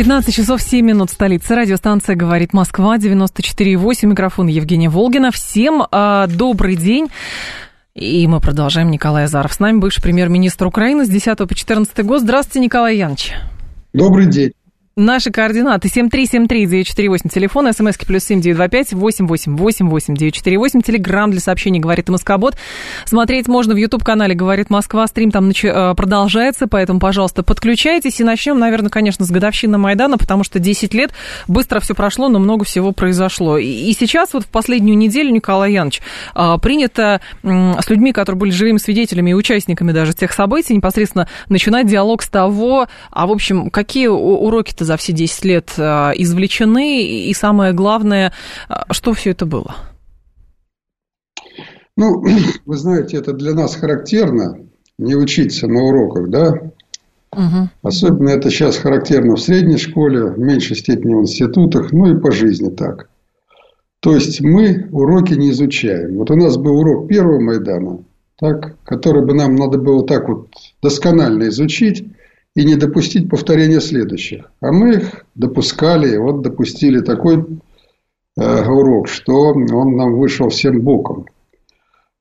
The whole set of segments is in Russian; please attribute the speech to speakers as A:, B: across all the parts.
A: 15 часов 7 минут столица. Радиостанция «Говорит Москва», 94,8. Микрофон Евгения Волгина. Всем э, добрый день. И мы продолжаем. Николай Азаров с нами, бывший премьер-министр Украины с 10 по 14 год. Здравствуйте, Николай Янович.
B: Добрый день.
A: Наши координаты 7373948, телефон, смски плюс 7925 888 948, телеграмм для сообщений «Говорит Москобот». Смотреть можно в YouTube-канале «Говорит Москва», стрим там э, продолжается, поэтому, пожалуйста, подключайтесь. И начнем, наверное, конечно, с годовщины Майдана, потому что 10 лет, быстро все прошло, но много всего произошло. И сейчас вот в последнюю неделю, Николай Янович, а, принято с людьми, которые были живыми свидетелями и участниками даже тех событий, непосредственно начинать диалог с того, а, в общем, какие уроки-то за все 10 лет а, извлечены? И самое главное, а, что все это было?
B: Ну, вы знаете, это для нас характерно, не учиться на уроках, да? Угу. Особенно это сейчас характерно в средней школе, в меньшей степени в институтах, ну и по жизни так. То есть мы уроки не изучаем. Вот у нас был урок первого Майдана, так, который бы нам надо было так вот досконально изучить, и не допустить повторения следующих. А мы их допускали, и вот допустили такой э, урок, что он нам вышел всем боком.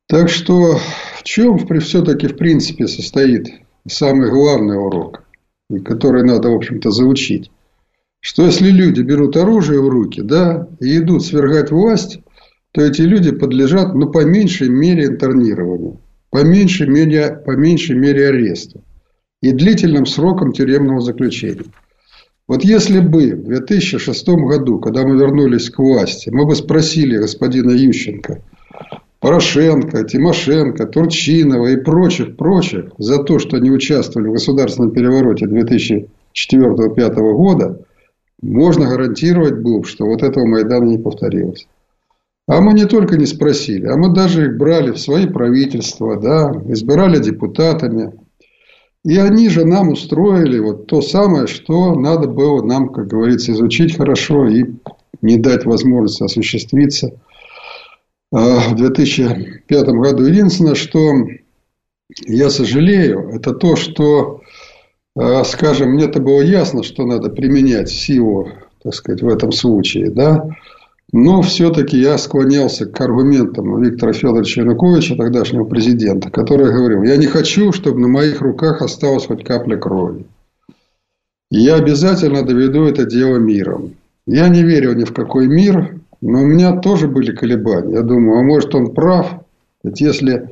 B: Так что в чем все-таки в принципе состоит самый главный урок, который надо, в общем-то, заучить? Что если люди берут оружие в руки, да, и идут свергать власть, то эти люди подлежат, ну, по меньшей мере интернированию, по меньшей мере, по меньшей мере аресту и длительным сроком тюремного заключения. Вот если бы в 2006 году, когда мы вернулись к власти, мы бы спросили господина Ющенко, Порошенко, Тимошенко, Турчинова и прочих, прочих за то, что они участвовали в государственном перевороте 2004-2005 года, можно гарантировать было, что вот этого Майдана не повторилось. А мы не только не спросили, а мы даже их брали в свои правительства, да, избирали депутатами, и они же нам устроили вот то самое, что надо было нам, как говорится, изучить хорошо и не дать возможности осуществиться а, в 2005 году. Единственное, что я сожалею, это то, что, а, скажем, мне-то было ясно, что надо применять силу, так сказать, в этом случае, да, но все-таки я склонялся к аргументам Виктора Федоровича Януковича, тогдашнего президента, который говорил, я не хочу, чтобы на моих руках осталась хоть капля крови. я обязательно доведу это дело миром. Я не верил ни в какой мир, но у меня тоже были колебания. Я думаю, а может он прав? Ведь если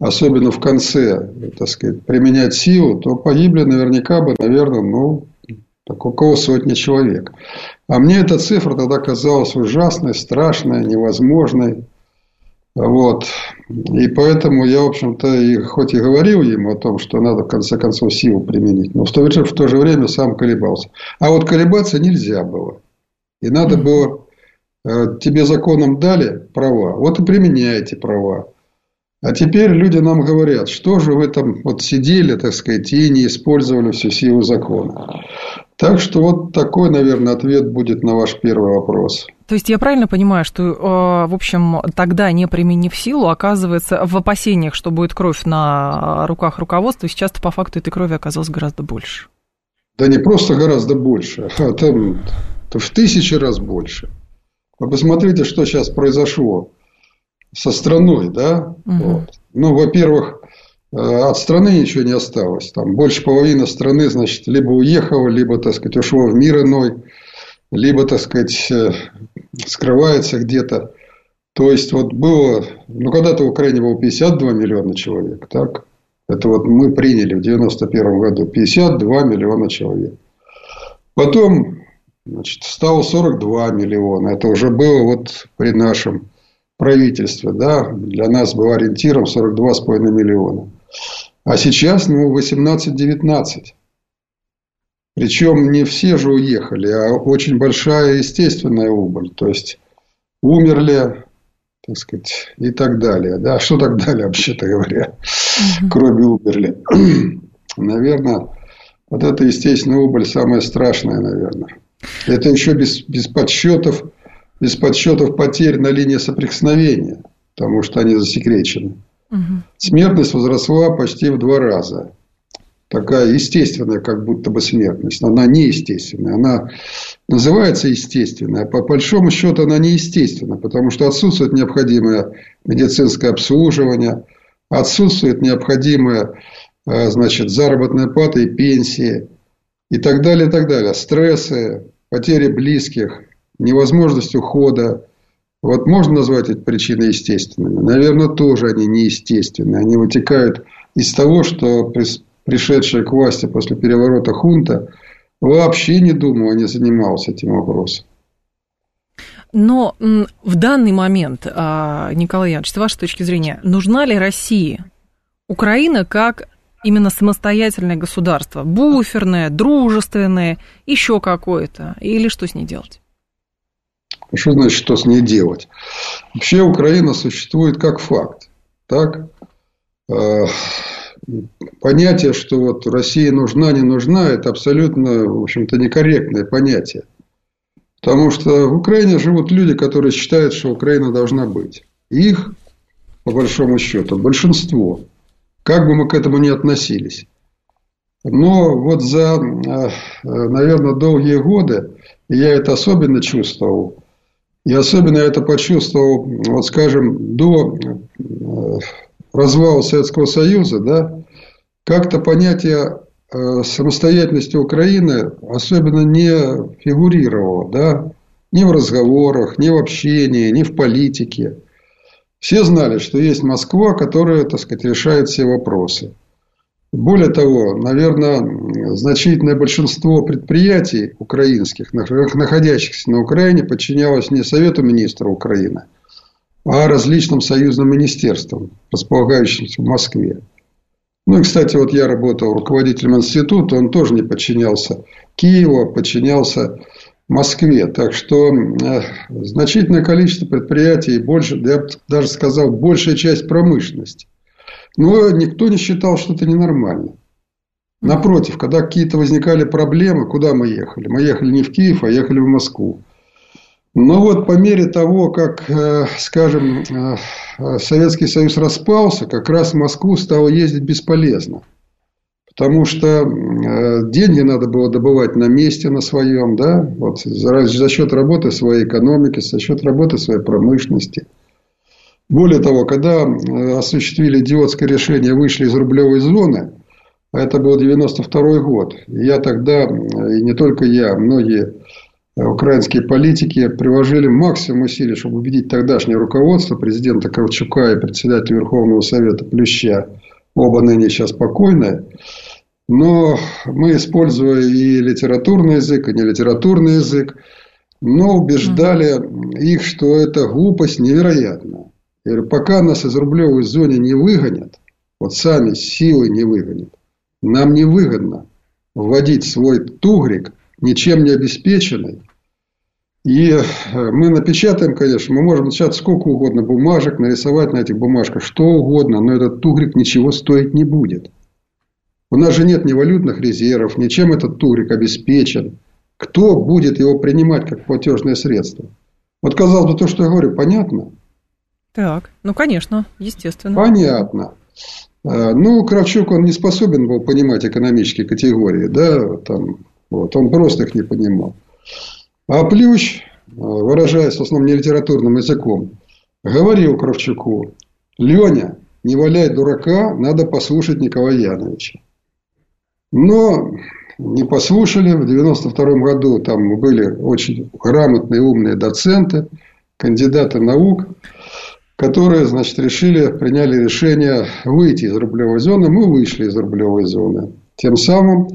B: особенно в конце, так сказать, применять силу, то погибли наверняка бы, наверное, ну, так около сотни человек. А мне эта цифра тогда казалась ужасной, страшной, невозможной. Вот. И поэтому я, в общем-то, и хоть и говорил ему о том, что надо в конце концов силу применить, но в то, в то же время сам колебался. А вот колебаться нельзя было. И надо было, э, тебе законом дали права, вот и применяйте права. А теперь люди нам говорят, что же вы там вот сидели, так сказать, и не использовали всю силу закона. Так что вот такой, наверное, ответ будет на ваш первый вопрос.
A: То есть я правильно понимаю, что, э, в общем, тогда, не применив силу, оказывается, в опасениях, что будет кровь на руках руководства, сейчас по факту этой крови оказалось гораздо больше?
B: Да не просто гораздо больше, а там в тысячи раз больше. Вы посмотрите, что сейчас произошло со страной, да? Угу. Вот. Ну, во-первых, от страны ничего не осталось. Там больше половины страны, значит, либо уехала, либо, так сказать, ушло в мир иной, либо, так сказать, э, скрывается где-то. То есть, вот было, ну, когда-то в Украине было 52 миллиона человек, так? Это вот мы приняли в 91 году 52 миллиона человек. Потом, значит, стало 42 миллиона. Это уже было вот при нашем правительстве, да? Для нас был ориентиром 42,5 миллиона. А сейчас, ну, 18-19. Причем не все же уехали, а очень большая естественная убыль. То есть, умерли, так сказать, и так далее. Да, что так далее, вообще-то говоря, угу. кроме умерли. наверное, вот это естественная убыль самая страшная, наверное. Это еще без, без подсчетов, без подсчетов потерь на линии соприкосновения, потому что они засекречены. Смертность возросла почти в два раза. Такая естественная, как будто бы смертность. Она неестественная. Она называется естественная, по большому счету она неестественна, потому что отсутствует необходимое медицинское обслуживание, отсутствует необходимое э, значит, заработная плата и пенсии и так далее, и так далее. Стрессы, потери близких, невозможность ухода. Вот можно назвать эти причины естественными? Наверное, тоже они неестественные. Они вытекают из того, что пришедшая к власти после переворота хунта вообще не думал, а не занимался этим вопросом.
A: Но в данный момент, а, Николай Янович, с вашей точки зрения, нужна ли России Украина как именно самостоятельное государство, буферное, дружественное, еще какое-то, или что с ней делать?
B: Что значит, что с ней делать? Вообще Украина существует как факт. Так? А, понятие, что вот Россия нужна, не нужна, это абсолютно, в общем-то, некорректное понятие. Потому что в Украине живут люди, которые считают, что Украина должна быть. их, по большому счету, большинство. Как бы мы к этому ни относились. Но вот за, э, наверное, долгие годы я это особенно чувствовал. И особенно это почувствовал, вот скажем, до э, развала Советского Союза, да, как-то понятие э, самостоятельности Украины особенно не фигурировало, да, ни в разговорах, ни в общении, ни в политике. Все знали, что есть Москва, которая, так сказать, решает все вопросы. Более того, наверное, значительное большинство предприятий украинских, находящихся на Украине, подчинялось не Совету министра Украины, а различным союзным министерствам, располагающимся в Москве. Ну и, кстати, вот я работал руководителем института, он тоже не подчинялся Киеву, а подчинялся Москве. Так что э, значительное количество предприятий, больше, я бы даже сказал, большая часть промышленности. Но никто не считал, что это ненормально. Напротив, когда какие-то возникали проблемы, куда мы ехали? Мы ехали не в Киев, а ехали в Москву. Но вот по мере того, как, э, скажем, э, Советский Союз распался, как раз в Москву стало ездить бесполезно. Потому что э, деньги надо было добывать на месте, на своем, да, вот за, за счет работы своей экономики, за счет работы своей промышленности. Более того, когда осуществили идиотское решение, вышли из рублевой зоны, а это был 92 год, я тогда, и не только я, многие Э, украинские политики приложили максимум усилий, чтобы убедить тогдашнее руководство, президента Кравчука и председателя Верховного Совета Плюща, оба ныне сейчас покойные, но мы, используя и литературный язык, и нелитературный язык, но убеждали их, что это глупость невероятная. Я говорю, пока нас из рублевой зоны не выгонят, вот сами силы не выгонят, нам не выгодно вводить свой тугрик ничем не обеспеченный. И э, мы напечатаем, конечно, мы можем напечатать сколько угодно бумажек, нарисовать на этих бумажках что угодно, но этот тугрик ничего стоить не будет. У нас же нет ни валютных резервов, ничем этот тугрик обеспечен. Кто будет его принимать как платежное средство? Вот, казалось бы, то, что я говорю, понятно?
A: Так, ну, конечно, естественно.
B: Понятно. Э, ну, Кравчук, он не способен был понимать экономические категории, да, там, вот, он просто их не понимал. А Плющ, э, выражаясь в основном не литературным языком, говорил Кравчуку, Леня, не валяй дурака, надо послушать Николая Яновича. Но не послушали. В 92 году там были очень грамотные, умные доценты, кандидаты наук, которые, значит, решили, приняли решение выйти из рублевой зоны. Мы вышли из рублевой зоны. Тем самым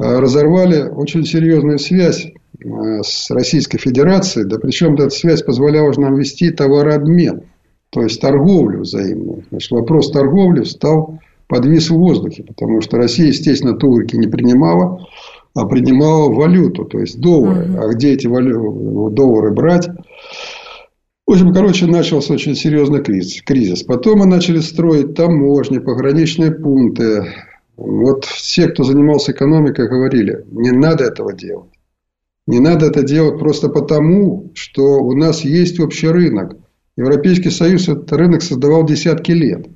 B: Э, разорвали очень серьезную связь э, с Российской Федерацией, да причем эта связь позволяла нам вести товарообмен, то есть торговлю взаимную. Значит, вопрос торговли стал подвис в воздухе, потому что Россия, естественно, турки не принимала, а принимала валюту, то есть доллары. А где эти доллары брать? В общем, короче, начался очень серьезный кризис. Потом мы начали строить таможни, пограничные пункты. Вот все, кто занимался экономикой, говорили, не надо этого делать. Не надо это делать просто потому, что у нас есть общий рынок. Европейский Союз этот рынок создавал десятки лет.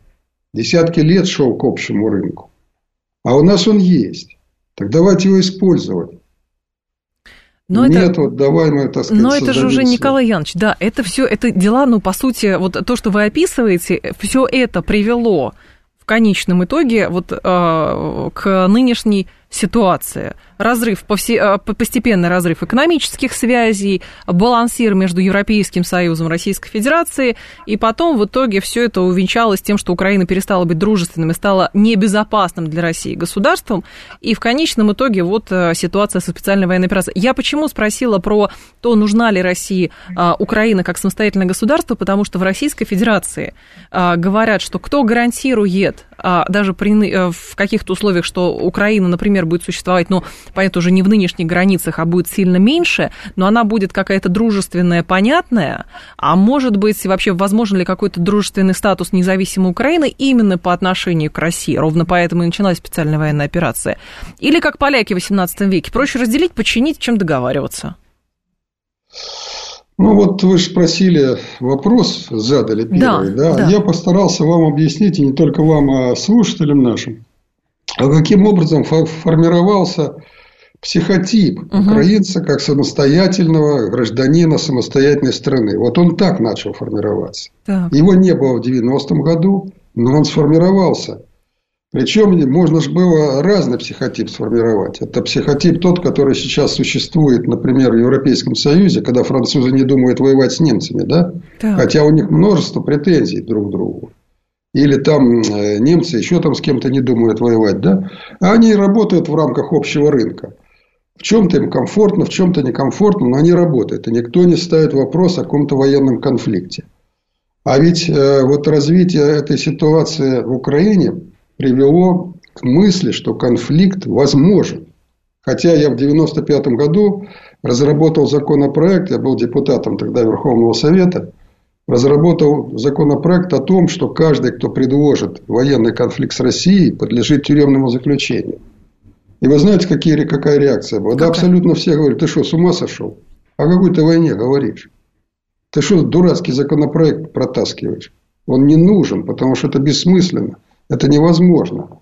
B: Десятки лет шел к общему рынку. А у нас он есть. Так давайте его использовать.
A: Но Нет, это, вот давай мы, так сказать, Но это же уже, Николай Янович, да, это все, это дела, ну, по сути, вот то, что вы описываете, все это привело в конечном итоге вот э, к нынешней ситуация. Разрыв, э, постепенный разрыв экономических связей, балансир между Европейским Союзом и Российской Федерацией, и потом в итоге все это увенчалось тем, что Украина перестала быть дружественным и стала небезопасным для России государством, и в конечном итоге вот э, ситуация со специальной военной операцией. Я почему спросила про то, нужна ли России э, Украина как самостоятельное государство, потому что в Российской Федерации говорят, что кто гарантирует даже при, в каких-то условиях, что Украина, например, будет существовать, ну, понятно, уже не в нынешних границах, а будет сильно меньше, но она будет какая-то дружественная, понятная, а может быть, вообще возможен ли какой-то дружественный статус независимой Украины именно по отношению к России, ровно поэтому и началась специальная военная операция. Или как поляки в XVIII веке, проще разделить, подчинить, чем договариваться.
B: Ну вот вы же спросили вопрос, задали первый, да, да? да? Я постарался вам объяснить, и не только вам, а слушателям нашим, а каким образом формировался психотип угу. украинца как самостоятельного гражданина самостоятельной страны. Вот он так начал формироваться. Так. Его не было в 90-м году, но он сформировался. Причем можно же было разный психотип сформировать. Это психотип тот, который сейчас существует, например, в Европейском Союзе, когда французы не думают воевать с немцами, да? Так. Хотя у них множество претензий друг к другу или там э, немцы еще там с кем-то не думают воевать, да, а они работают в рамках общего рынка. В чем-то им комфортно, в чем-то некомфортно, но они работают. И никто не ставит вопрос о каком-то военном конфликте. А ведь э, вот развитие этой ситуации в Украине привело к мысли, что конфликт возможен. Хотя я в 1995 году разработал законопроект, я был депутатом тогда Верховного Совета – разработал законопроект о том, что каждый, кто предложит военный конфликт с Россией, подлежит тюремному заключению. И вы знаете, какие, какая реакция была? Какая? Да, абсолютно все говорят, ты что, с ума сошел? О какой ты войне говоришь? Ты что, дурацкий законопроект протаскиваешь? Он не нужен, потому что это бессмысленно. Это невозможно.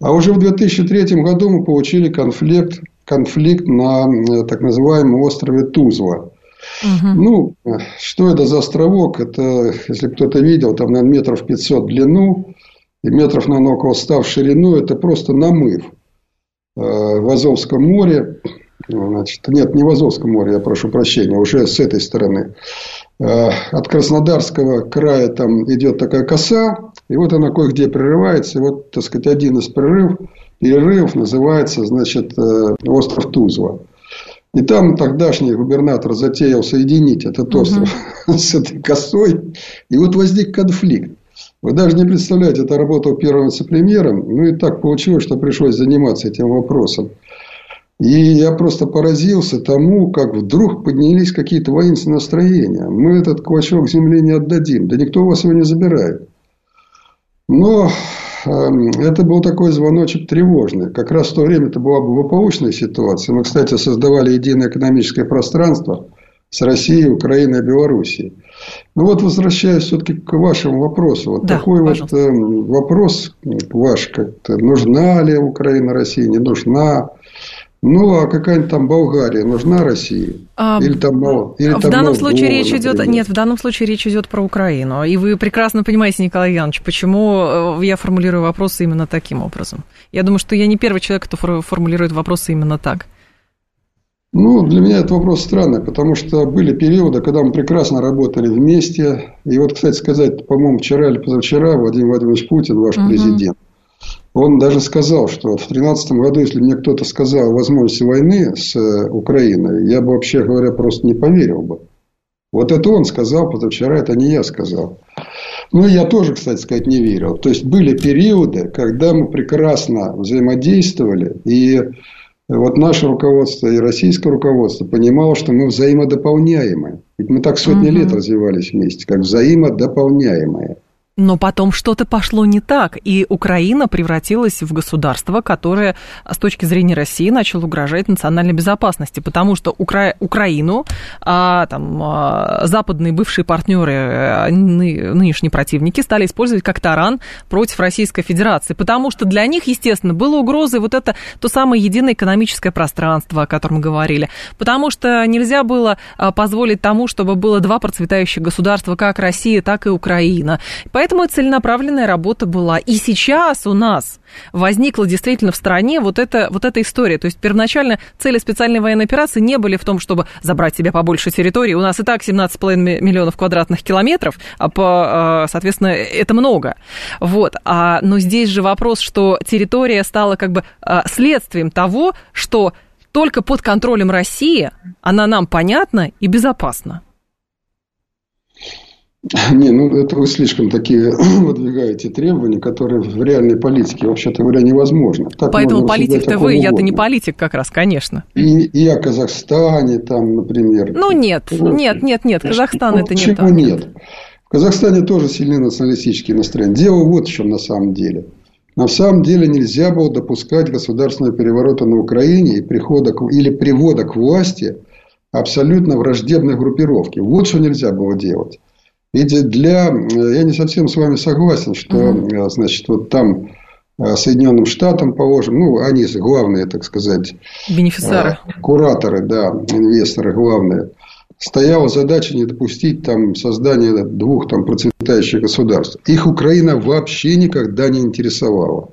B: А уже в 2003 году мы получили конфликт, конфликт на э, так называемом острове Тузла. Угу. Ну, что это за островок? Это, если кто-то видел, там, наверное, метров 500 в длину и метров, наверное, около 100 в ширину. Это просто намыв э, в Азовском море. Значит, нет, не в Азовском море, я прошу прощения, уже с этой стороны. Э, от Краснодарского края там идет такая коса, и вот она кое-где прерывается. И вот, так сказать, один из прерывов, перерывов называется, значит, э, остров Тузла. И там тогдашний губернатор затеял соединить этот остров угу. с этой косой. И вот возник конфликт. Вы даже не представляете, это работал первым вице-премьером. Ну, и так получилось, что пришлось заниматься этим вопросом. И я просто поразился тому, как вдруг поднялись какие-то воинственные настроения. Мы этот клочок земли не отдадим. Да никто у вас его не забирает. Но Эм, это был такой звоночек тревожный. Как раз в то время это была благополучная ситуация. Мы, кстати, создавали единое экономическое пространство с Россией, Украиной и Белоруссией. Ну вот возвращаясь все-таки к вашему вопросу. Вот да, такой пожалуйста. вот эм, вопрос ваш как-то. Нужна ли Украина России, не нужна? Ну, а какая-нибудь там Болгария нужна России? А, или там, или
A: в
B: там
A: данном Молдова, случае речь например. идет... Нет, в данном случае речь идет про Украину. И вы прекрасно понимаете, Николай Янович, почему э, я формулирую вопросы именно таким образом. Я думаю, что я не первый человек, кто формулирует вопросы именно так.
B: Ну, для меня этот вопрос странный, потому что были периоды, когда мы прекрасно работали вместе. И вот, кстати сказать, по-моему, вчера или позавчера Владимир Владимирович Путин, ваш угу. президент, он даже сказал, что в 2013 году, если мне кто-то сказал о возможности войны с э, Украиной, я бы, вообще говоря, просто не поверил бы. Вот это он сказал позавчера, это не я сказал. Ну, я тоже, кстати сказать, не верил. То есть, были периоды, когда мы прекрасно взаимодействовали, и вот наше руководство и российское руководство понимало, что мы взаимодополняемы. Ведь мы так сотни угу. лет развивались вместе, как взаимодополняемые.
A: Но потом что-то пошло не так, и Украина превратилась в государство, которое с точки зрения России начало угрожать национальной безопасности, потому что Укра... Украину а, там, а, западные бывшие партнеры, а, ны... нынешние противники стали использовать как таран против Российской Федерации, потому что для них, естественно, было угрозой вот это то самое единое экономическое пространство, о котором мы говорили, потому что нельзя было а, позволить тому, чтобы было два процветающих государства, как Россия, так и Украина. Поэтому Поэтому целенаправленная работа была. И сейчас у нас возникла действительно в стране вот эта, вот эта история. То есть первоначально цели специальной военной операции не были в том, чтобы забрать себе побольше территории. У нас и так 17,5 миллионов квадратных километров, а по, а, соответственно, это много. Вот. А, но здесь же вопрос, что территория стала как бы а, следствием того, что только под контролем России она нам понятна и безопасна.
B: Не, ну это вы слишком такие выдвигаете требования, которые в реальной политике, вообще-то говоря, невозможно.
A: Так Поэтому политик-то вы, я-то не политик как раз, конечно.
B: И, и о Казахстане там, например.
A: Ну нет, нет, нет, нет, Казахстан это
B: нет. Почему нет? В Казахстане тоже сильны националистические настроения. Дело вот в чем на самом деле. На самом деле нельзя было допускать государственного переворота на Украине и прихода к, или привода к власти абсолютно враждебной группировки. Вот что нельзя было делать. Ведь для... Я не совсем с вами согласен, что, угу. значит, вот там э, Соединенным Штатам положим, ну, они главные, так сказать,
A: бенефициары,
B: э, кураторы, да, инвесторы главные, стояла задача не допустить там создания двух там процветающих государств. Их Украина вообще никогда не интересовала.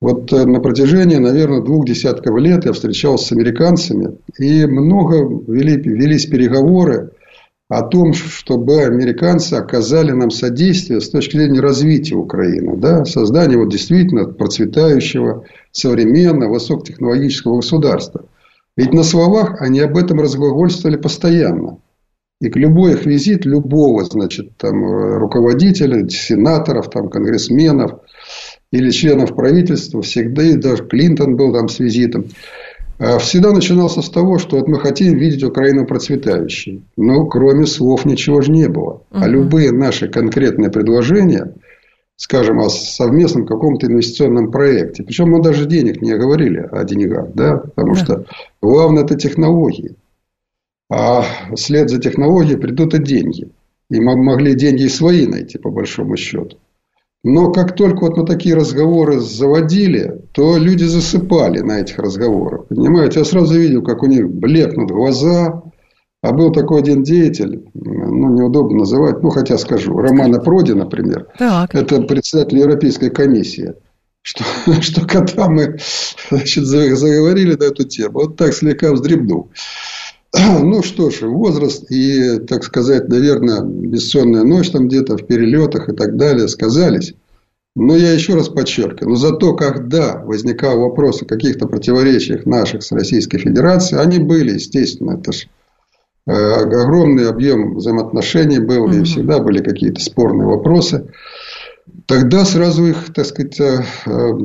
B: Вот на протяжении, наверное, двух десятков лет я встречался с американцами, и много вели, велись переговоры о том, чтобы американцы оказали нам содействие с точки зрения развития Украины, да, создания вот действительно процветающего, современного, высокотехнологического государства. Ведь на словах они об этом разглагольствовали постоянно. И к любой их визит, любого, значит, там, руководителя, сенаторов, там, конгрессменов или членов правительства, всегда, и даже Клинтон был там с визитом, всегда начинался с того, что вот мы хотим видеть Украину процветающей. Но кроме слов ничего же не было. Угу. А любые наши конкретные предложения, скажем, о совместном каком-то инвестиционном проекте, причем мы даже денег не говорили о деньгах, да, потому да. что главное это технологии. А вслед за технологией придут и деньги. И мы могли деньги и свои найти, по большому счету. Но как только вот мы такие разговоры заводили, то люди засыпали на этих разговорах. Понимаете, я сразу видел, как у них блекнут глаза. А был такой один деятель, ну, неудобно называть, ну, хотя скажу, Романа Проди, например. Так. Это председатель Европейской комиссии. Что, что когда мы значит, заговорили на эту тему, вот так слегка вздребнул. Ну что ж, возраст и, так сказать, наверное, бессонная ночь там где-то в перелетах и так далее сказались. Но я еще раз подчеркиваю, но зато когда возникал вопрос о каких-то противоречиях наших с Российской Федерацией, они были, естественно, это же э, огромный объем взаимоотношений был, и всегда были какие-то спорные вопросы. Тогда сразу их, так сказать, э,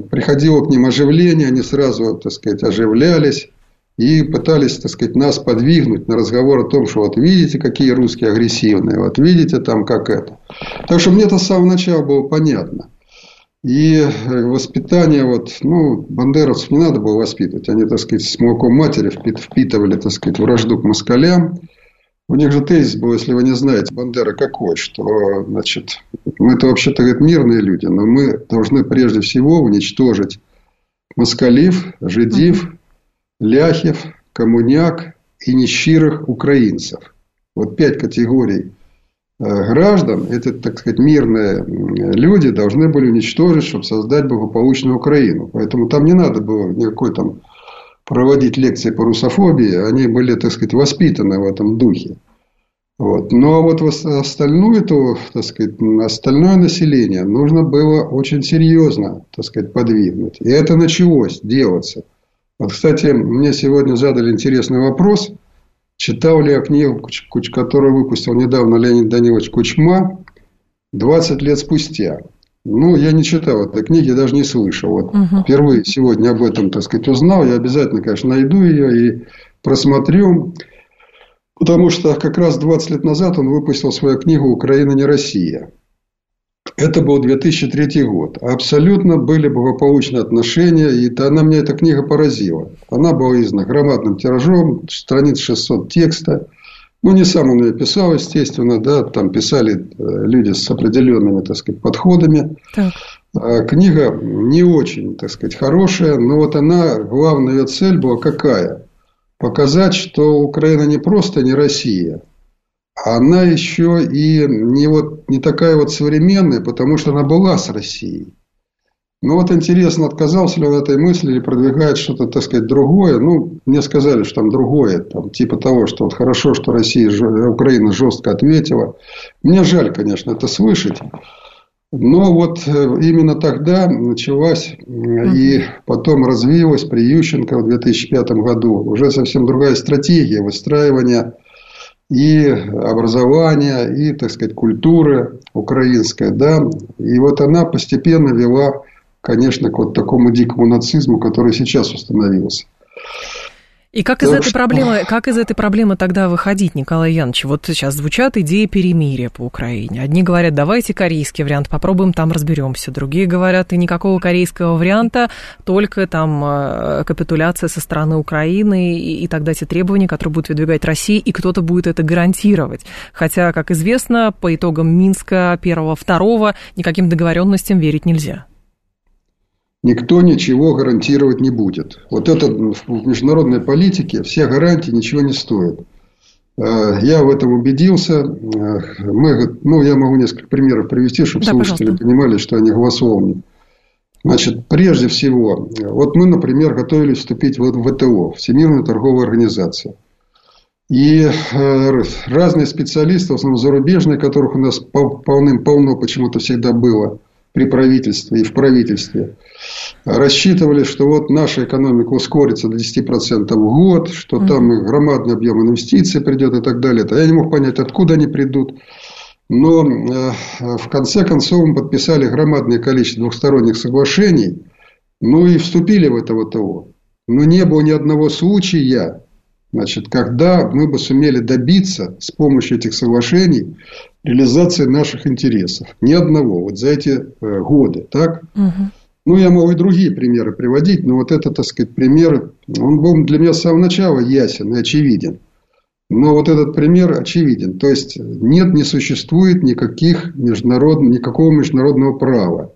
B: приходило к ним оживление, они сразу, так сказать, оживлялись и пытались, так сказать, нас подвигнуть на разговор о том, что вот видите, какие русские агрессивные, вот видите там как это. Так что мне это с самого начала было понятно. И э, воспитание, вот, ну, бандеровцев не надо было воспитывать. Они, так сказать, с молоком матери впитывали, так сказать, вражду к москалям. У них же тезис был, если вы не знаете, Бандера какой, что, значит, мы-то вообще-то, говорит, мирные люди, но мы должны прежде всего уничтожить москалив, жидив, ляхев, коммуняк и нищирых украинцев. Вот пять категорий граждан, это, так сказать, мирные люди, должны были уничтожить, чтобы создать благополучную Украину. Поэтому там не надо было никакой там проводить лекции по русофобии. Они были, так сказать, воспитаны в этом духе. Вот. Но вот остальное, то, так сказать, остальное население нужно было очень серьезно так сказать, подвигнуть. И это началось делаться – вот, кстати, мне сегодня задали интересный вопрос. Читал ли я книгу, которую выпустил недавно Леонид Данилович Кучма «20 лет спустя». Ну, я не читал этой книги, даже не слышал. Вот угу. Впервые сегодня об этом, так сказать, узнал. Я обязательно, конечно, найду ее и просмотрю. Потому что как раз 20 лет назад он выпустил свою книгу «Украина не Россия». Это был 2003 год. Абсолютно были благополучные отношения, и она меня эта книга поразила. Она была издана громадным тиражом, страниц 600 текста. Ну, не сам он ее писал, естественно, да, там писали э, люди с определенными, так сказать, подходами. Так. А книга не очень, так сказать, хорошая, но вот она, главная ее цель была какая? Показать, что Украина не просто не Россия, она еще и не, вот, не такая вот современная, потому что она была с Россией. Ну вот интересно, отказался ли он от этой мысли или продвигает что-то, так сказать, другое. Ну, мне сказали, что там другое, там, типа того, что вот хорошо, что Россия, Украина жестко ответила. Мне жаль, конечно, это слышать. Но вот э, именно тогда началась и потом развилась при Ющенко в 2005 году уже совсем другая стратегия выстраивания и образования, и, так сказать, культуры украинской, да, и вот она постепенно вела, конечно, к вот такому дикому нацизму, который сейчас установился.
A: И как из, этой проблемы, как из этой проблемы тогда выходить, Николай Янович? Вот сейчас звучат идеи перемирия по Украине. Одни говорят, давайте корейский вариант, попробуем, там разберемся. Другие говорят, и никакого корейского варианта, только там э, капитуляция со стороны Украины и, и тогда те требования, которые будет выдвигать Россия, и кто-то будет это гарантировать. Хотя, как известно, по итогам Минска первого-второго никаким договоренностям верить нельзя
B: никто ничего гарантировать не будет. Вот это в международной политике все гарантии ничего не стоят. Э, я в этом убедился. Э, мы, ну, я могу несколько примеров привести, чтобы да, слушатели пожалуйста. понимали, что они голословны. Значит, прежде всего, вот мы, например, готовились вступить в ВТО, Всемирную торговую организацию. И э, разные специалисты, в основном зарубежные, которых у нас полным-полно почему-то всегда было при правительстве и в правительстве, рассчитывали, что вот наша экономика ускорится до 10% в год, что mm-hmm. там громадный объем инвестиций придет и так далее. Я не мог понять, откуда они придут. Но э, в конце концов мы подписали громадное количество двухсторонних соглашений, ну и вступили в это ВТО. Но не было ни одного случая, значит, когда мы бы сумели добиться с помощью этих соглашений реализации наших интересов. Ни одного. Вот за эти э, годы. Так? Угу. Ну, я могу и другие примеры приводить, но вот этот, так сказать, пример, он был для меня с самого начала ясен и очевиден. Но вот этот пример очевиден. То есть, нет, не существует никаких международ... никакого международного права.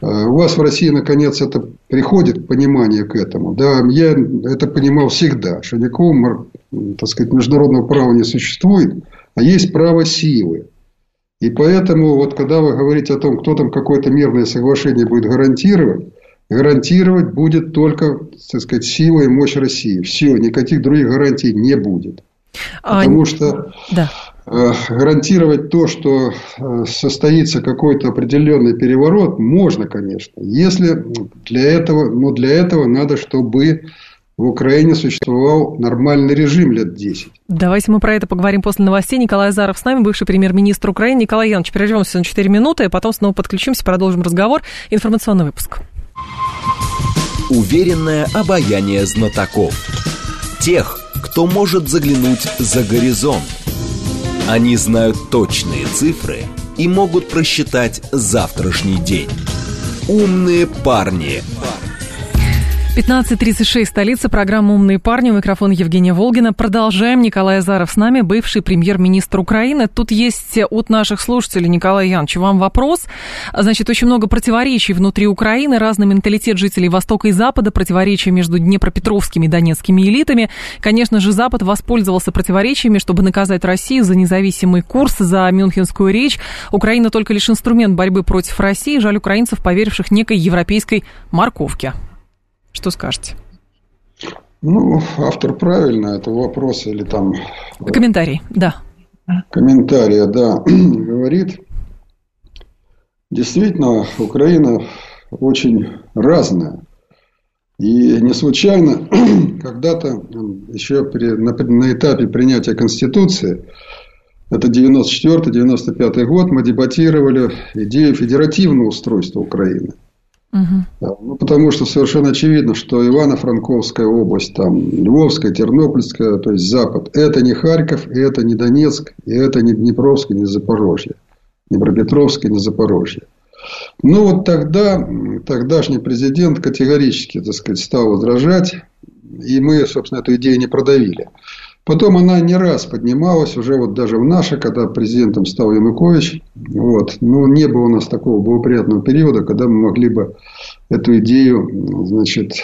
B: А у вас в России, наконец, это приходит понимание к этому. Да, я это понимал всегда, что никакого, так сказать, международного права не существует, а есть право силы. И поэтому, вот когда вы говорите о том, кто там какое-то мирное соглашение будет гарантировать, гарантировать будет только, так сказать, сила и мощь России. Все, никаких других гарантий не будет. А, Потому что да. Гарантировать то, что э, состоится какой-то определенный переворот, можно, конечно. Если для этого, но для этого надо, чтобы в Украине существовал нормальный режим лет 10.
A: Давайте мы про это поговорим после новостей. Николай Азаров с нами, бывший премьер-министр Украины. Николай Янович, прервемся на 4 минуты, а потом снова подключимся, продолжим разговор. Информационный выпуск.
C: Уверенное обаяние знатоков. Тех, кто может заглянуть за горизонт. Они знают точные цифры и могут просчитать завтрашний день. Умные парни. парни
A: 15.36, столица, программа «Умные парни», у микрофона Евгения Волгина. Продолжаем. Николай Азаров с нами, бывший премьер-министр Украины. Тут есть от наших слушателей, Николай Янович, вам вопрос. Значит, очень много противоречий внутри Украины, разный менталитет жителей Востока и Запада, противоречия между днепропетровскими и донецкими элитами. Конечно же, Запад воспользовался противоречиями, чтобы наказать Россию за независимый курс, за мюнхенскую речь. Украина только лишь инструмент борьбы против России. Жаль украинцев, поверивших некой европейской морковке. Что скажете?
B: Ну, автор правильно, это вопрос или там...
A: Комментарий, да.
B: Комментария, да, говорит. Действительно, Украина очень разная. И не случайно, когда-то, еще при, на, на этапе принятия Конституции, это 94-95 год, мы дебатировали идею федеративного устройства Украины – Угу. Ну, потому что совершенно очевидно, что Ивано-Франковская область, там, Львовская, Тернопольская, то есть Запад, это не Харьков, и это не Донецк, и это не Днепровская, не Запорожье. Днепропетровская, не Запорожье. Ну, вот тогда тогдашний президент категорически, так сказать, стал возражать, и мы, собственно, эту идею не продавили. Потом она не раз поднималась, уже вот даже в наше, когда президентом стал Янукович. Вот. Но не было у нас такого благоприятного периода, когда мы могли бы эту идею, значит,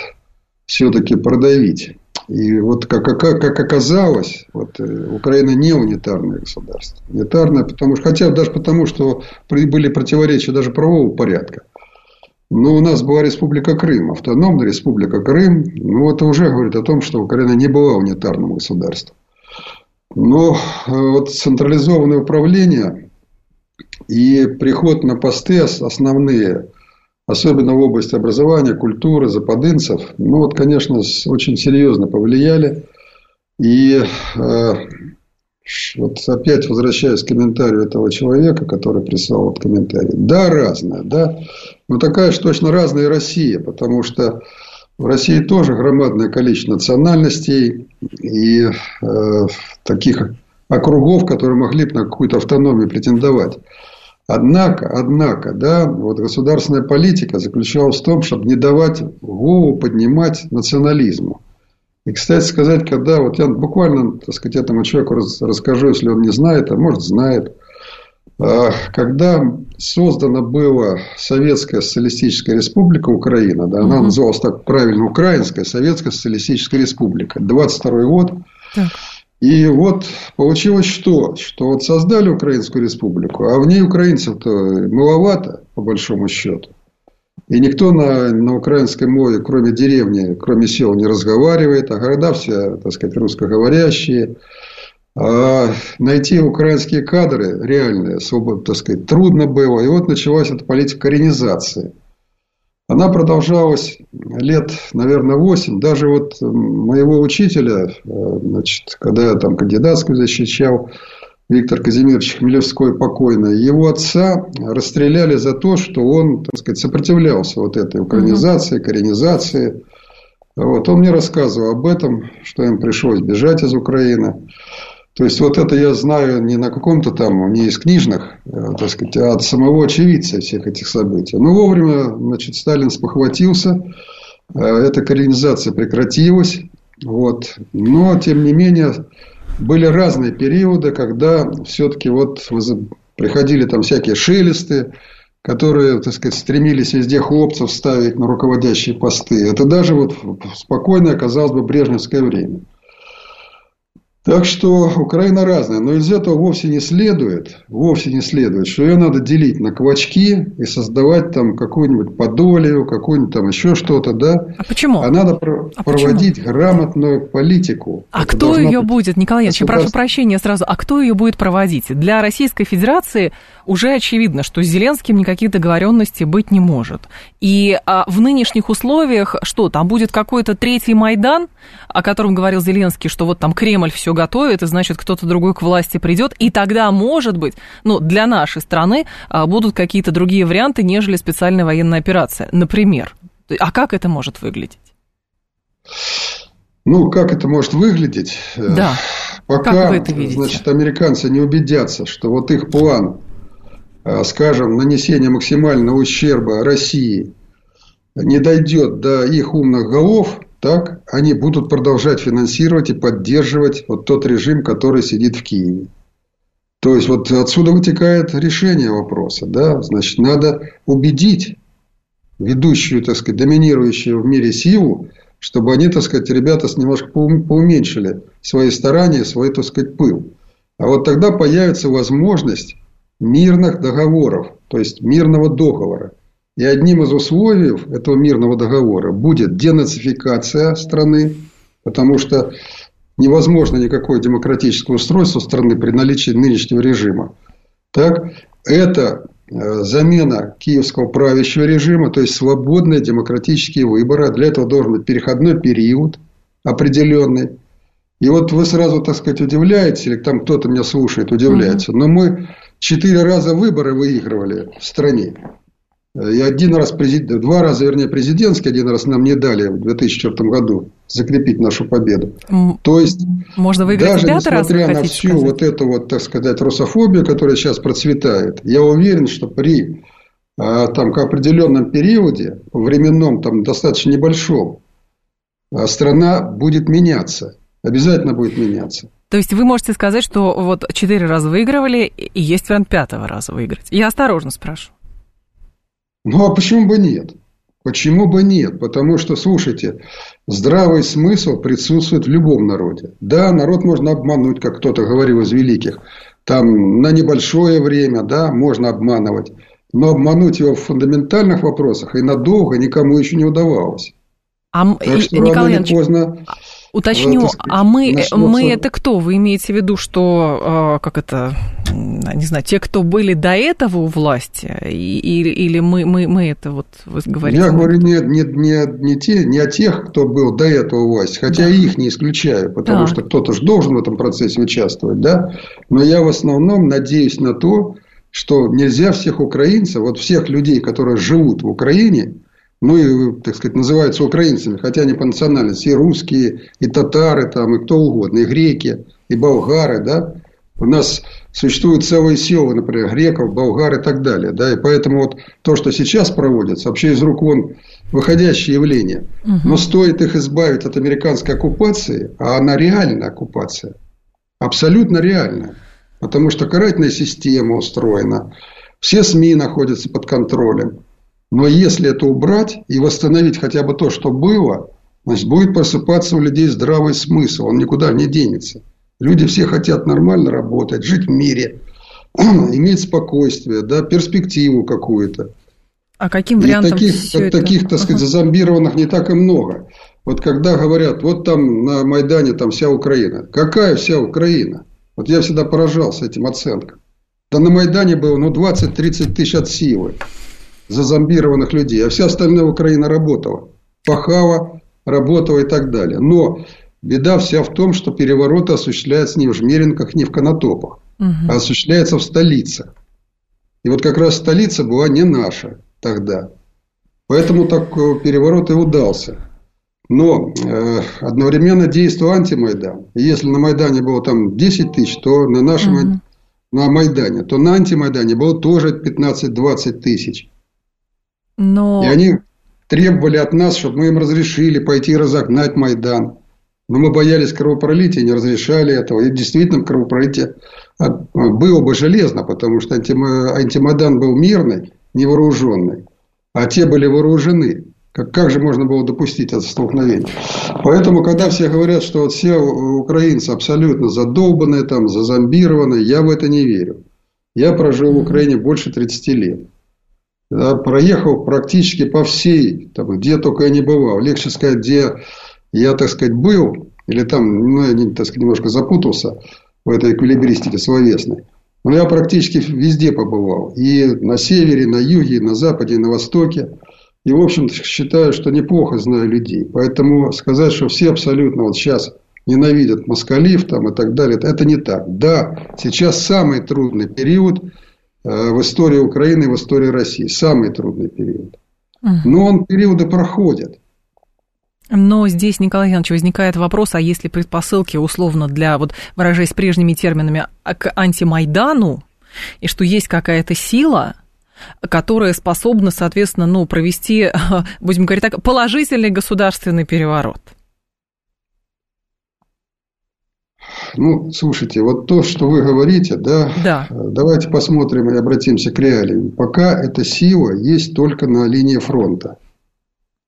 B: все-таки продавить. И вот как, как, как оказалось, вот, э, Украина не унитарное государство. Унитарное, потому что, хотя даже потому, что были противоречия даже правового порядка. Но у нас была Республика Крым, автономная Республика Крым. Ну, это уже говорит о том, что Украина не была унитарным государством. Но э, вот централизованное управление и приход на посты основные, особенно в области образования, культуры, западынцев, ну вот, конечно, очень серьезно повлияли. И э, вот опять возвращаясь к комментарию этого человека, который прислал вот комментарий. Да, разная, да. Но такая же точно разная Россия, потому что в России тоже громадное количество национальностей и э, таких округов, которые могли бы на какую-то автономию претендовать. Однако, однако, да, вот государственная политика заключалась в том, чтобы не давать голову поднимать национализму. И, кстати сказать, когда вот я буквально, так сказать, этому человеку расскажу, если он не знает, а может знает, когда создана была Советская Социалистическая Республика Украина, да, она угу. называлась так правильно Украинская Советская Социалистическая Республика, 22 год. Так. И вот получилось что? Что вот создали Украинскую Республику, а в ней украинцев-то маловато, по большому счету. И никто на, на украинской мове, кроме деревни, кроме сел, не разговаривает, а города все, так сказать, русскоговорящие. А найти украинские кадры реальные, особо, так сказать, трудно было. И вот началась эта политика коренизации. Она продолжалась лет, наверное, 8. Даже вот моего учителя, э, значит, когда я там кандидатскую защищал, Виктор Казимирович Хмелевской покойный, его отца расстреляли за то, что он, так сказать, сопротивлялся вот этой украинизации, коренизации. Вот. Он мне рассказывал об этом, что им пришлось бежать из Украины. То есть, вот это я знаю не на каком-то там, не из книжных, э, так сказать, а от самого очевидца всех этих событий. Но вовремя, значит, Сталин спохватился, э, эта коренизация прекратилась. Вот. Но, тем не менее, были разные периоды, когда все-таки вот приходили там всякие шелесты, которые, так сказать, стремились везде хлопцев ставить на руководящие посты. Это даже вот спокойное, казалось бы, брежневское время. Так что Украина разная, но из этого вовсе не следует, вовсе не следует, что ее надо делить на квачки и создавать там какую-нибудь подолию, какую-нибудь там еще что-то, да?
A: А почему?
B: А надо про- а проводить почему? грамотную политику.
A: А Это кто ее быть... будет, Николай Ильич, прошу прощения сразу, а кто ее будет проводить? Для Российской Федерации уже очевидно, что с Зеленским никаких договоренностей быть не может. И а, в нынешних условиях что, там будет какой-то третий Майдан, о котором говорил Зеленский, что вот там Кремль все готовит, и значит кто-то другой к власти придет, и тогда, может быть, ну, для нашей страны а, будут какие-то другие варианты, нежели специальная военная операция, например. А как это может выглядеть?
B: Ну, как это может выглядеть?
A: Да.
B: Пока, как вы это видите? значит, американцы не убедятся, что вот их план Э, скажем, нанесения максимального ущерба России не дойдет до их умных голов, так, они будут продолжать финансировать и поддерживать вот тот режим, который сидит в Киеве. То есть, вот отсюда вытекает решение вопроса. Да? Значит, надо убедить ведущую, так сказать, доминирующую в мире силу, чтобы они, так сказать, ребята немножко поуменьшили свои старания, свой, так сказать, пыл. А вот тогда появится возможность мирных договоров, то есть мирного договора. И одним из условий этого мирного договора будет денацификация страны, потому что невозможно никакое демократическое устройство страны при наличии нынешнего режима. Так, это э, замена киевского правящего режима, то есть свободные демократические выборы. Для этого должен быть переходной период определенный. И вот вы сразу, так сказать, удивляетесь, или там кто-то меня слушает, удивляется. Но мы четыре раза выборы выигрывали в стране. И один раз, президент, два раза, вернее, президентский, один раз нам не дали в 2004 году закрепить нашу победу. То есть,
A: Можно выиграть даже
B: несмотря раз, на всю сказать? вот эту вот, так сказать, русофобию, которая сейчас процветает, я уверен, что при а, там, к определенном периоде, временном, там, достаточно небольшом, а, страна будет меняться. Обязательно будет меняться.
A: То есть вы можете сказать, что вот четыре раза выигрывали, и есть вариант пятого раза выиграть. Я осторожно спрашиваю.
B: Ну, а почему бы нет? Почему бы нет? Потому что, слушайте, здравый смысл присутствует в любом народе. Да, народ можно обмануть, как кто-то говорил из великих. Там на небольшое время, да, можно обманывать. Но обмануть его в фундаментальных вопросах и надолго никому еще не удавалось.
A: А, так что Николай Иванович, поздно Уточню, вот, сказать, а мы, мы это кто? Вы имеете в виду, что, а, как это, не знаю, те, кто были до этого у власти, или, или мы, мы, мы это вот вы говорите?
B: Я говорю не, не, не, не, те, не о тех, кто был до этого у власти, хотя да. их не исключаю, потому да. что кто-то же должен в этом процессе участвовать, да, но я в основном надеюсь на то, что нельзя всех украинцев, вот всех людей, которые живут в Украине, ну и, так сказать, называются украинцами, хотя они по национальности. И русские, и татары, там, и кто угодно, и греки, и болгары, да. У нас существуют целые силы, например, греков, болгар и так далее, да, и поэтому вот то, что сейчас проводится, вообще из рук вон выходящее явление, угу. но стоит их избавить от американской оккупации, а она реальная оккупация, абсолютно реальная, потому что карательная система устроена, все СМИ находятся под контролем, но если это убрать и восстановить хотя бы то, что было, значит, будет просыпаться у людей здравый смысл. Он никуда не денется. Люди все хотят нормально работать, жить в мире, иметь спокойствие, да, перспективу какую-то.
A: А каким вариантом
B: и таких, все это? таких, так сказать, ага. зазомбированных не так и много. Вот когда говорят, вот там на Майдане там вся Украина. Какая вся Украина? Вот я всегда поражался этим оценкам. Да на Майдане было ну, 20-30 тысяч от силы зазомбированных людей, а вся остальная Украина работала. Пахала, работала и так далее. Но беда вся в том, что перевороты осуществляются не в Жмеринках, не в Конотопах, угу. а осуществляются в столицах. И вот как раз столица была не наша тогда. Поэтому такой переворот и удался. Но э, одновременно действовал антимайдан. И если на Майдане было там 10 тысяч, то на нашем угу. на Майдане, то на антимайдане было тоже 15-20 тысяч. Но... И они требовали от нас, чтобы мы им разрешили пойти разогнать Майдан. Но мы боялись кровопролития, не разрешали этого. И действительно кровопролитие было бы железно, потому что антимайдан был мирный, невооруженный. А те были вооружены. Как, как же можно было допустить это столкновение? Поэтому, когда все говорят, что вот все украинцы абсолютно задолбанные, там, зазомбированные, я в это не верю. Я прожил в Украине больше 30 лет да, проехал практически по всей, там, где только я не бывал. Легче сказать, где я, так сказать, был, или там, ну, я, так сказать, немножко запутался в этой эквилибристике словесной. Но я практически везде побывал. И на севере, на юге, на западе, и на востоке. И, в общем-то, считаю, что неплохо знаю людей. Поэтому сказать, что все абсолютно вот сейчас ненавидят москалив там и так далее, это не так. Да, сейчас самый трудный период – в истории Украины и в истории России. Самый трудный период. Но он периоды проходит.
A: Но здесь, Николай Иванович, возникает вопрос, а если предпосылки условно для, вот выражаясь прежними терминами, а, к антимайдану, и что есть какая-то сила, которая способна, соответственно, ну, провести, будем говорить так, положительный государственный переворот –
B: Ну, слушайте, вот то, что вы говорите, да, да. давайте посмотрим и обратимся к реалиям. Пока эта сила есть только на линии фронта.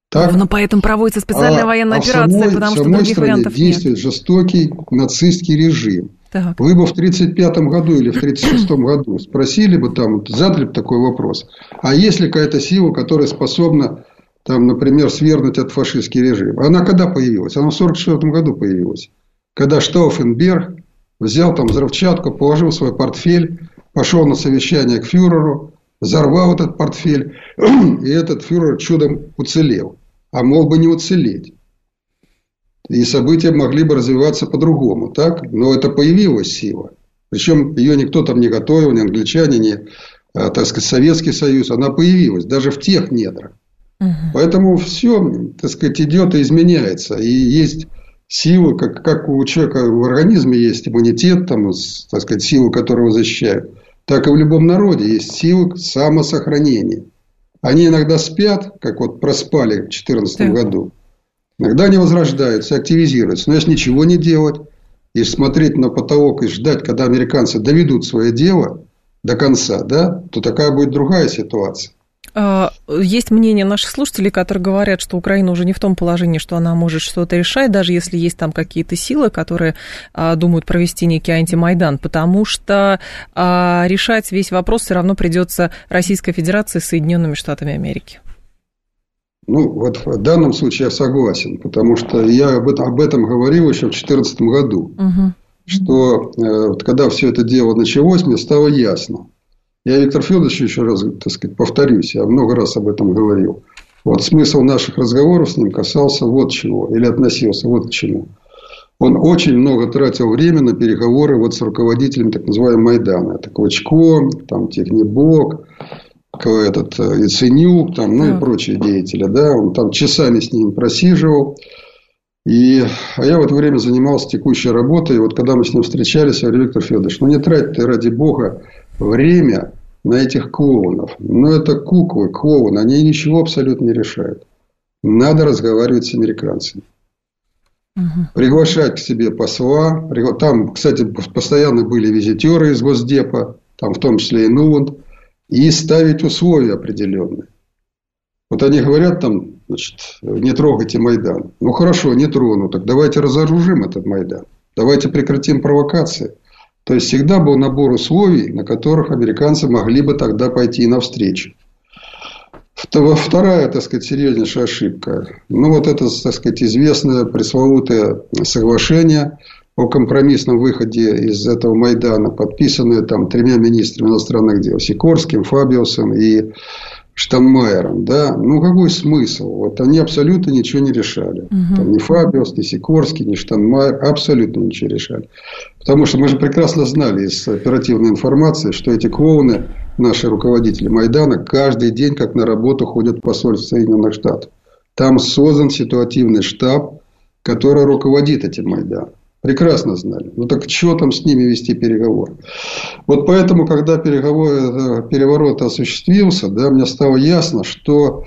A: Так? Но поэтому проводится специальная а, военная а операция, самой, потому что других вариантов
B: действует
A: нет.
B: жестокий нацистский режим. Так. Вы бы в 1935 году или в 1936 году спросили бы там, задали бы такой вопрос. А есть ли какая-то сила, которая способна, там, например, свергнуть от фашистский режим? Она когда появилась? Она в 1944 году появилась когда Штауфенберг взял там взрывчатку, положил свой портфель, пошел на совещание к фюреру, взорвал этот портфель, и этот фюрер чудом уцелел. А мог бы не уцелеть. И события могли бы развиваться по-другому, так? Но это появилась сила. Причем ее никто там не готовил, ни англичане, ни э, так сказать, Советский Союз, она появилась даже в тех недрах. Угу. Поэтому все, так сказать, идет и изменяется. И есть силы, как, как у человека в организме есть иммунитет, там, так сказать, силы, которого защищают, так и в любом народе есть силы самосохранения. Они иногда спят, как вот проспали в 2014 да. году. Иногда они возрождаются, активизируются. Но если ничего не делать, и смотреть на потолок и ждать, когда американцы доведут свое дело до конца, да, то такая будет другая ситуация.
A: А, есть мнение наших слушателей, которые говорят, что Украина уже не в том положении, что она может что-то решать, даже если есть там какие-то силы, которые а, думают провести некий антимайдан, потому что а, решать весь вопрос все равно придется Российской Федерации с Соединенными Штатами Америки.
B: Ну, вот в данном случае я согласен, потому что я об этом, об этом говорил еще в 2014 году, угу. что э, когда все это дело началось, мне стало ясно, я, Виктор Федорович, еще раз, так сказать, повторюсь, я много раз об этом говорил. Вот смысл наших разговоров с ним касался вот чего, или относился вот к чему. Он очень много тратил время на переговоры вот с руководителем так называемого Майдана. Это Клычко, там Технибок, этот э, Яценюк, там, ну да. и прочие деятели. Да? Он там часами с ним просиживал. И, а я в это время занимался текущей работой. И вот когда мы с ним встречались, я говорю, Виктор Федорович, ну не трать ты ради бога время на этих клоунов. Но это куклы, клоуны, они ничего абсолютно не решают. Надо разговаривать с американцами. Угу. Приглашать к себе посла. Там, кстати, постоянно были визитеры из Госдепа, там в том числе и Нуланд. И ставить условия определенные. Вот они говорят там, значит, не трогайте Майдан. Ну хорошо, не трону, так давайте разоружим этот Майдан. Давайте прекратим провокации. То есть всегда был набор условий, на которых американцы могли бы тогда пойти навстречу. Вторая, так сказать, серьезнейшая ошибка. Ну, вот это, так сказать, известное пресловутое соглашение о компромиссном выходе из этого Майдана, подписанное там тремя министрами иностранных дел, Сикорским, Фабиусом и Штанмайером, да, ну какой смысл? Вот они абсолютно ничего не решали. Угу. Там ни Фабиус, ни Сикорский, ни Штанмайер абсолютно ничего решали. Потому что мы же прекрасно знали из оперативной информации, что эти клоуны, наши руководители Майдана, каждый день как на работу ходят в посольство Соединенных Штатов. Там создан ситуативный штаб, который руководит этим Майданом. Прекрасно знали. Ну так что там с ними вести переговоры? Вот поэтому, когда переговор, э, переворот осуществился, да, мне стало ясно, что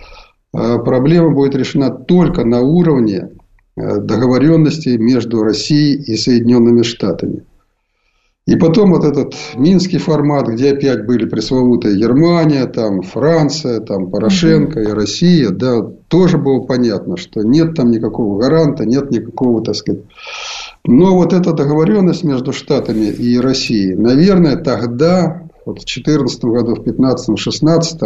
B: э, проблема будет решена только на уровне э, договоренности между Россией и Соединенными Штатами. И потом вот этот минский формат, где опять были пресловутая Германия, там Франция, там Порошенко и Россия, да, тоже было понятно, что нет там никакого гаранта, нет никакого, так сказать, но вот эта договоренность между Штатами и Россией, наверное, тогда, вот в 2014 году, в 2015, 2016,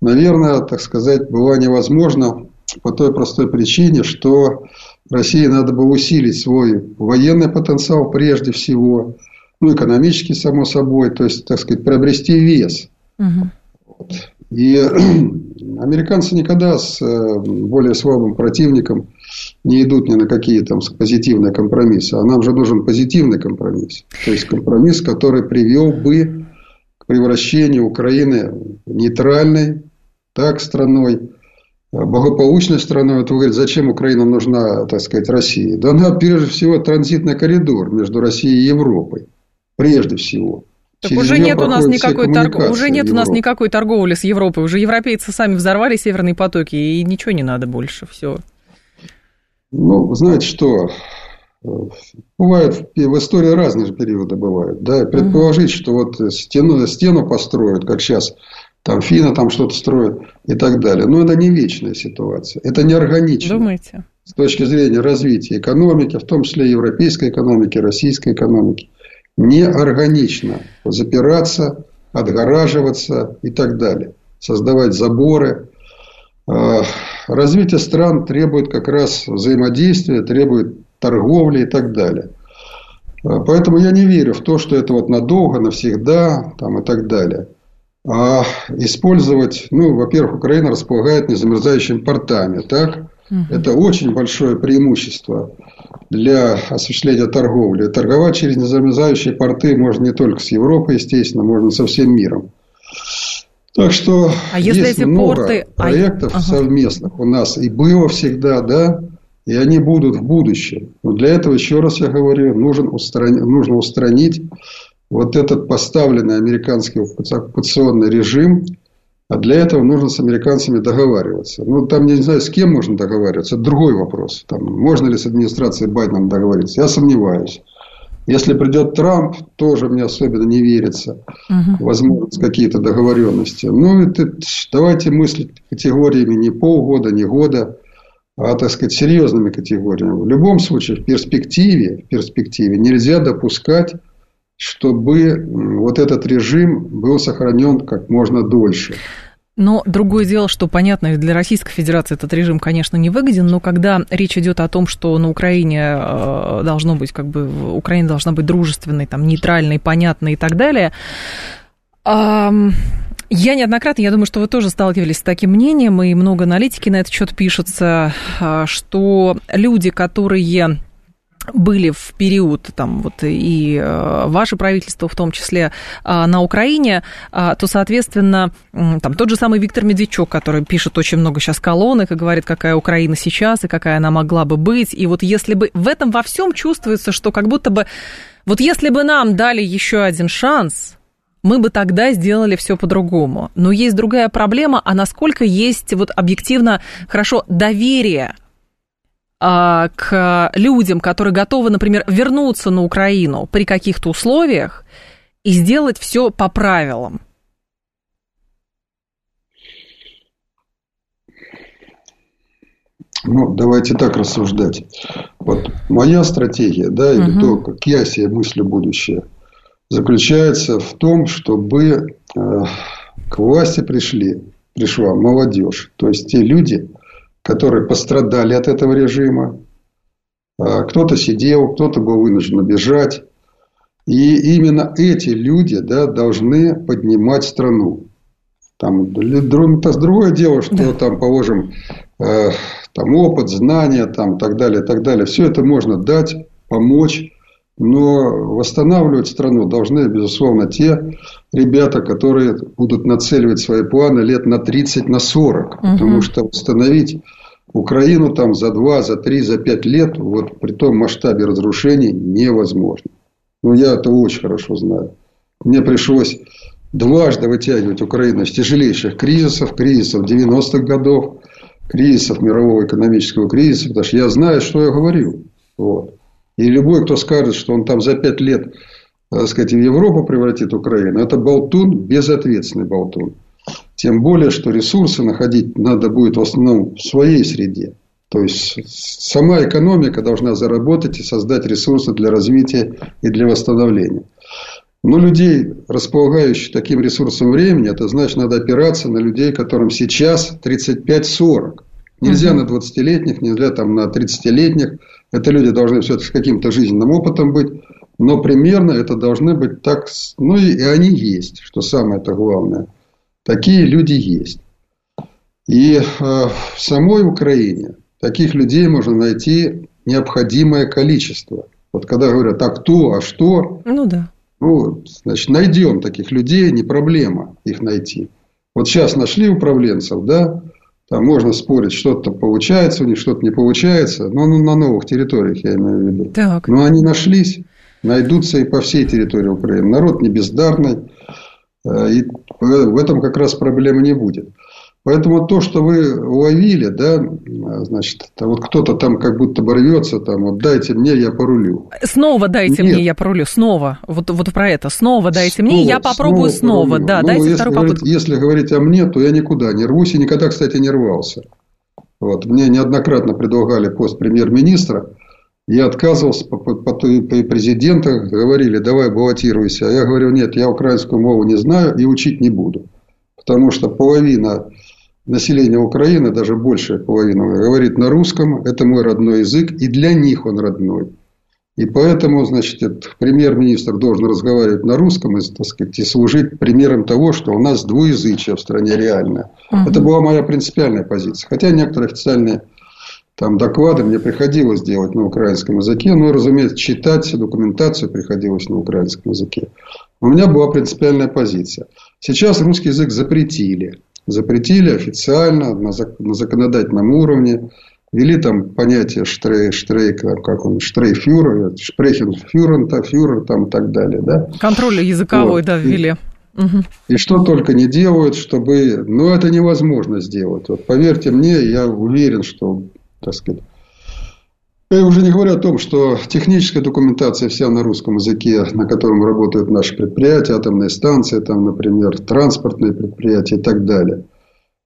B: наверное, так сказать, была невозможна по той простой причине, что России надо было усилить свой военный потенциал прежде всего, ну, экономический, само собой, то есть, так сказать, приобрести вес. Угу. Вот. И американцы никогда с э, более слабым противником не идут ни на какие там позитивные компромиссы. А нам же нужен позитивный компромисс. То есть компромисс, который привел бы к превращению Украины в нейтральной так страной, благополучной страной. Вот вы говорите, зачем Украина нужна, так сказать, России? Да она, прежде всего, транзитный коридор между Россией и Европой. Прежде всего.
A: Так уже нет у нас никакой торг... уже нет у нас никакой торговли с Европой. Уже европейцы сами взорвали северные потоки, и ничего не надо больше. Все.
B: Ну, знаете что, бывает в истории разные периоды бывают. Да? Предположить, что вот стену, стену построят, как сейчас там Фина там что-то строят и так далее. Но это не вечная ситуация. Это не органично.
A: Думаете?
B: С точки зрения развития экономики, в том числе европейской экономики, российской экономики. Не органично запираться, отгораживаться и так далее. Создавать заборы, развитие стран требует как раз взаимодействия, требует торговли и так далее. А, поэтому я не верю в то, что это вот надолго, навсегда там, и так далее. А использовать, ну, во-первых, Украина располагает незамерзающими портами, так? Угу. Это очень большое преимущество для осуществления торговли. Торговать через незамерзающие порты можно не только с Европой, естественно, можно со всем миром. Так что а если есть эти много порты... проектов ага. совместных у нас и было всегда, да, и они будут в будущем. Но для этого, еще раз я говорю, нужен устранить, нужно устранить вот этот поставленный американский оккупационный режим, а для этого нужно с американцами договариваться. Ну, там, я не знаю, с кем можно договариваться, это другой вопрос. Там, можно ли с администрацией Байдена договориться, я сомневаюсь. Если придет Трамп, тоже мне особенно не верится. Угу. Возможно, какие-то договоренности. Ну, это, давайте мыслить категориями не полгода, не года, а, так сказать, серьезными категориями. В любом случае, в перспективе, в перспективе нельзя допускать, чтобы вот этот режим был сохранен как можно дольше.
A: Но другое дело, что, понятно, для Российской Федерации этот режим, конечно, не выгоден, но когда речь идет о том, что на Украине э, должно быть, как бы, Украина должна быть дружественной, там, нейтральной, понятной и так далее, я неоднократно, я думаю, что вы тоже сталкивались с таким мнением, и много аналитики на этот счет пишутся, э, что люди, которые были в период, там, вот, и э, ваше правительство в том числе э, на Украине, э, то, соответственно, там, тот же самый Виктор Медведчук, который пишет очень много сейчас колонок и говорит, какая Украина сейчас и какая она могла бы быть. И вот если бы в этом во всем чувствуется, что как будто бы, вот если бы нам дали еще один шанс, мы бы тогда сделали все по-другому. Но есть другая проблема, а насколько есть вот объективно хорошо доверие а, к людям, которые готовы, например, вернуться на Украину при каких-то условиях и сделать все по правилам?
B: Ну, давайте так рассуждать. Вот моя стратегия, да, или угу. то, как я себе мыслю будущее, заключается в том, чтобы э, к власти пришли, пришла молодежь, то есть те люди, которые пострадали от этого режима. А, кто-то сидел, кто-то был вынужден бежать. И именно эти люди да, должны поднимать страну. Там, другое дело, что да. там, положим, э, там опыт, знания, там, так далее, так далее. Все это можно дать, помочь. Но восстанавливать страну должны, безусловно, те ребята, которые будут нацеливать свои планы лет на 30, на 40. Угу. Потому что восстановить Украину там за 2, за 3, за 5 лет, вот при том масштабе разрушений, невозможно. Ну, я это очень хорошо знаю. Мне пришлось дважды вытягивать Украину из тяжелейших кризисов, кризисов 90-х годов, кризисов мирового экономического кризиса, потому что я знаю, что я говорю. Вот. И любой, кто скажет, что он там за 5 лет, так сказать, в Европу превратит Украину, это болтун, безответственный болтун. Тем более, что ресурсы находить надо будет в основном в своей среде. То есть, сама экономика должна заработать и создать ресурсы для развития и для восстановления. Но людей, располагающих таким ресурсом времени, это значит, надо опираться на людей, которым сейчас 35-40. Нельзя угу. на 20-летних, нельзя там на 30-летних. Это люди должны все-таки с каким-то жизненным опытом быть. Но примерно это должны быть так, ну и они есть, что самое-то главное – Такие люди есть. И э, в самой Украине таких людей можно найти необходимое количество. Вот когда говорят, а кто, а что?
A: Ну да.
B: Ну, значит, найдем таких людей, не проблема их найти. Вот сейчас нашли управленцев, да, там можно спорить, что-то получается у них, что-то не получается, но ну, на новых территориях я имею в виду. Так. Но они нашлись, найдутся и по всей территории Украины. Народ не бездарный, и в этом как раз проблемы не будет. Поэтому то, что вы уловили, да, значит, вот кто-то там как будто бы рвется, там, вот дайте мне, я порулю.
A: Снова дайте Нет. мне, я порулю, снова. Вот, вот про это. Снова дайте снова, мне, я попробую снова. снова. Да, ну, дайте
B: если
A: вторую
B: попытку. Говорить, если говорить о мне, то я никуда не рвусь и никогда, кстати, не рвался. Вот. Мне неоднократно предлагали пост премьер-министра. Я отказывался, по, по, по президента говорили, давай баллотируйся. А я говорю, нет, я украинскую мову не знаю и учить не буду. Потому что половина населения Украины, даже большая половина, говорит на русском. Это мой родной язык, и для них он родной. И поэтому, значит, премьер-министр должен разговаривать на русском и, так сказать, и служить примером того, что у нас двуязычие в стране реальное. Угу. Это была моя принципиальная позиция. Хотя некоторые официальные там доклады мне приходилось делать на украинском языке. Ну, разумеется, читать документацию приходилось на украинском языке. У меня была принципиальная позиция. Сейчас русский язык запретили. Запретили официально на, законодательном уровне. Ввели там понятие штрей, штрейк, как он, штрейфюрер, шпрехенфюрер, фюрер там и так далее. Да?
A: Контроль языковой, вот. да, ввели.
B: И что только не делают, чтобы... Ну, это невозможно сделать. Вот поверьте мне, я уверен, что, так сказать... Я уже не говорю о том, что техническая документация вся на русском языке, на котором работают наши предприятия, атомные станции, там, например, транспортные предприятия и так далее.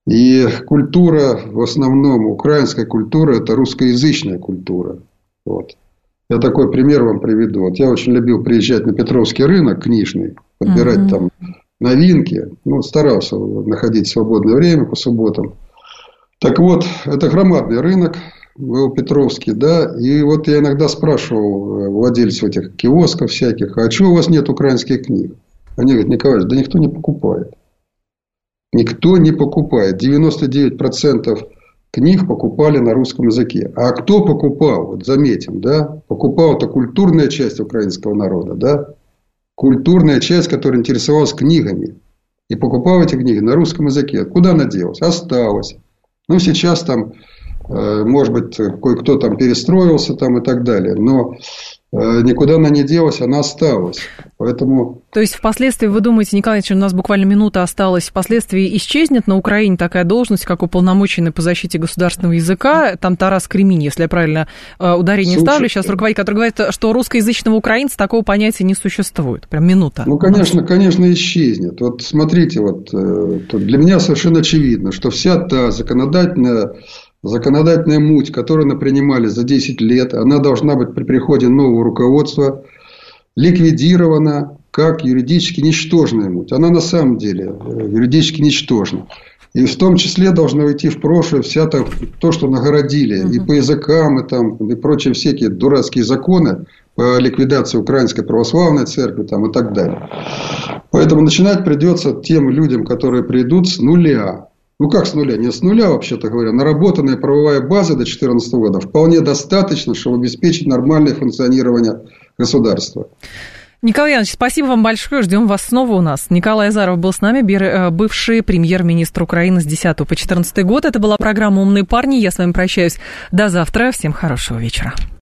B: И культура, в основном, украинская культура, это русскоязычная культура. Вот. Я такой пример вам приведу. Вот я очень любил приезжать на Петровский рынок книжный, подбирать mm-hmm. там новинки. Ну, старался находить свободное время по субботам. Так вот, это громадный рынок Петровский, да. И вот я иногда спрашивал э, владельцев этих киосков всяких, а чего у вас нет украинских книг? Они говорят, Николай, да никто не покупает. Никто не покупает. 99% книг покупали на русском языке. А кто покупал? Вот заметим, да? Покупал-то культурная часть украинского народа, да? Культурная часть, которая интересовалась книгами. И покупал эти книги на русском языке. Куда она делась? Осталась. Ну, сейчас там, э, может быть, кое-кто там перестроился там и так далее. Но никуда она не делась, она осталась. Поэтому...
A: То есть, впоследствии, вы думаете, Николай Ильич, у нас буквально минута осталась, впоследствии исчезнет на Украине такая должность, как уполномоченный по защите государственного языка, там Тарас Креминь, если я правильно э, ударение Слушайте, ставлю, сейчас руководитель, который говорит, что русскоязычного украинца такого понятия не существует. Прям минута.
B: Ну, конечно, конечно, исчезнет. Вот смотрите, вот э, для меня совершенно очевидно, что вся та законодательная Законодательная муть, которую мы принимали за 10 лет, она должна быть при приходе нового руководства ликвидирована как юридически ничтожная муть. Она на самом деле э, юридически ничтожна. И в том числе должно уйти в прошлое вся то, то что нагородили угу. и по языкам, и, там, и прочие всякие дурацкие законы по ликвидации Украинской православной церкви там, и так далее. Поэтому начинать придется тем людям, которые придут с нуля. Ну как с нуля? Не с нуля, вообще-то говоря. Наработанная правовая база до 2014 года вполне достаточно, чтобы обеспечить нормальное функционирование государства.
A: Николай Янович, спасибо вам большое. Ждем вас снова у нас. Николай Азаров был с нами, э, бывший премьер-министр Украины с 10 по 14 год. Это была программа «Умные парни». Я с вами прощаюсь до завтра. Всем хорошего вечера.